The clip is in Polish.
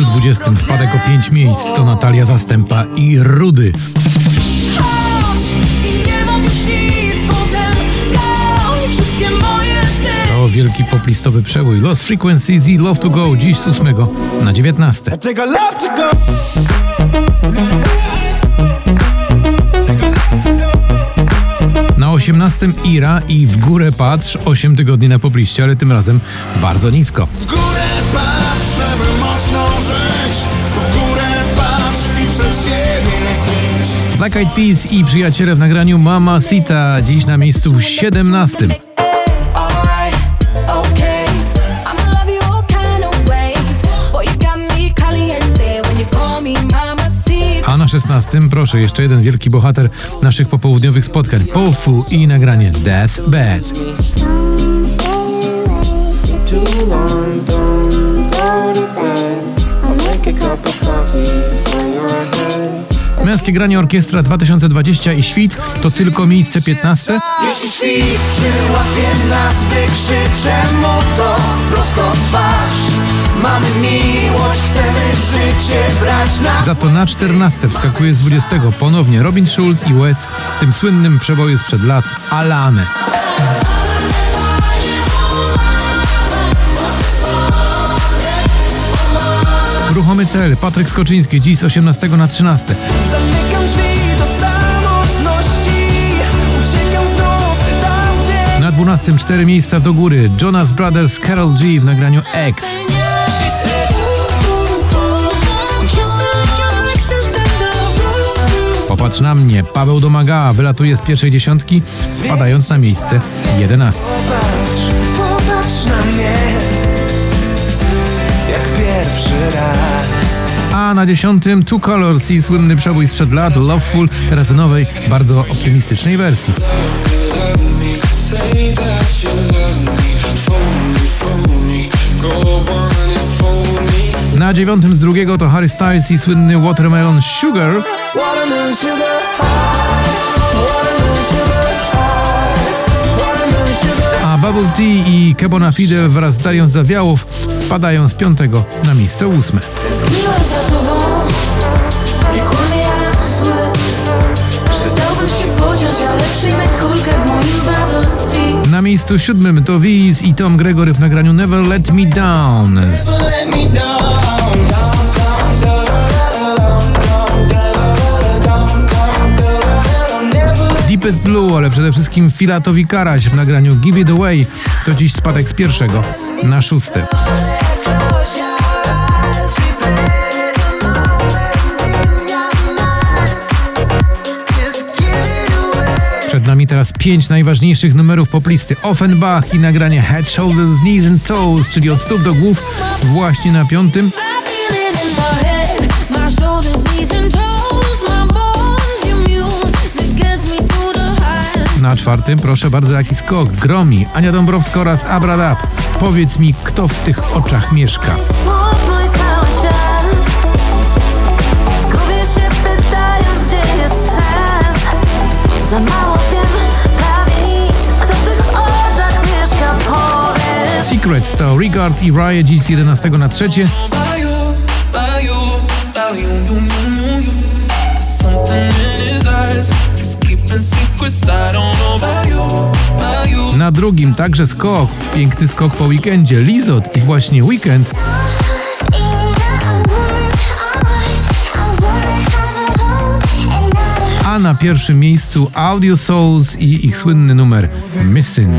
miejscu 20 spadek o 5 miejsc to Natalia Zastępa i Rudy. To wielki poplistowy przebój Lost Frequencies i Love to Go dziś z 8 na 19. Na 18 Ira i w górę patrz 8 tygodni na popliście, ale tym razem bardzo nisko. W górę patrz, żeby mocno żyć W górę patrz i przed siebie idź Black Eyed Peas i przyjaciele w nagraniu Mama Sita dziś na miejscu 17. Alright, okay. I'ma love you all kind of ways. Boy, you got me caliente when you call me mamacita. A na 16 proszę, jeszcze jeden wielki bohater naszych popołudniowych spotkań. Pofu i nagranie Death Bed. Too long. Męskie granie orkiestra 2020 i świt to tylko miejsce 15. Jeśli świt przyłapie nas, wykrzyczę mu to prosto twarz Mamy miłość, chcemy życie brać na Za to na 14 wskakuje z 20 ponownie Robin Schulz i Wes w tym słynnym przeboju sprzed lat Alane. Ruchomy cel, Patryk Skoczyński, dziś z 18 na 13. Zamykam drzwi do samotności Uciekam znów tam, gdzie Na 12 cztery miejsca do góry, Jonas Brothers, Carol G w nagraniu X. Popatrz na mnie, Paweł Domaga wylatuje z pierwszej dziesiątki, spadając na miejsce 11. Popatrz, popatrz na mnie pierwszy raz A na dziesiątym Two Colors i słynny przebój sprzed lat Loveful, teraz w nowej, bardzo optymistycznej wersji. Na dziewiątym z drugiego to Harry Styles i słynny Watermelon Sugar. Watermelon sugar high Watermelon Bubble Tea i Kebona Fide wraz z Darią Zawiałów spadają z piątego na miejsce ósme. Tęskniłem za tobą, nie kłamie jak zły. Przydałbym się pociąć, ale przyjmę kulkę w moim bubble tea. Na miejscu siódmym to Wiz i Tom Gregory w nagraniu Never Let Me Down. Let me down Blue, ale przede wszystkim Filatowi Karaś w nagraniu Give It Away to dziś spadek z pierwszego na szóste. Przed nami teraz pięć najważniejszych numerów poplisty. Offenbach i nagranie Head, Shoulders, Knees and Toes, czyli od stóp do głów właśnie na piątym. Na czwartym, proszę bardzo, jaki skok. Gromi, Ania Dąbrowska oraz Abradab. Powiedz mi, kto w tych oczach mieszka. Smutno i cały świat Zgubię się pytając, gdzie jest sens Za mało wiem, prawie nic Kto w tych oczach mieszka, powiedz Secrets to Regard i Riot dziś z 11 na trzecie. By you, by you, by you, you, you, you, you. There's something in his eyes. Na drugim także skok, piękny skok po weekendzie. Lizot i właśnie weekend. A na pierwszym miejscu Audio Souls i ich słynny numer missing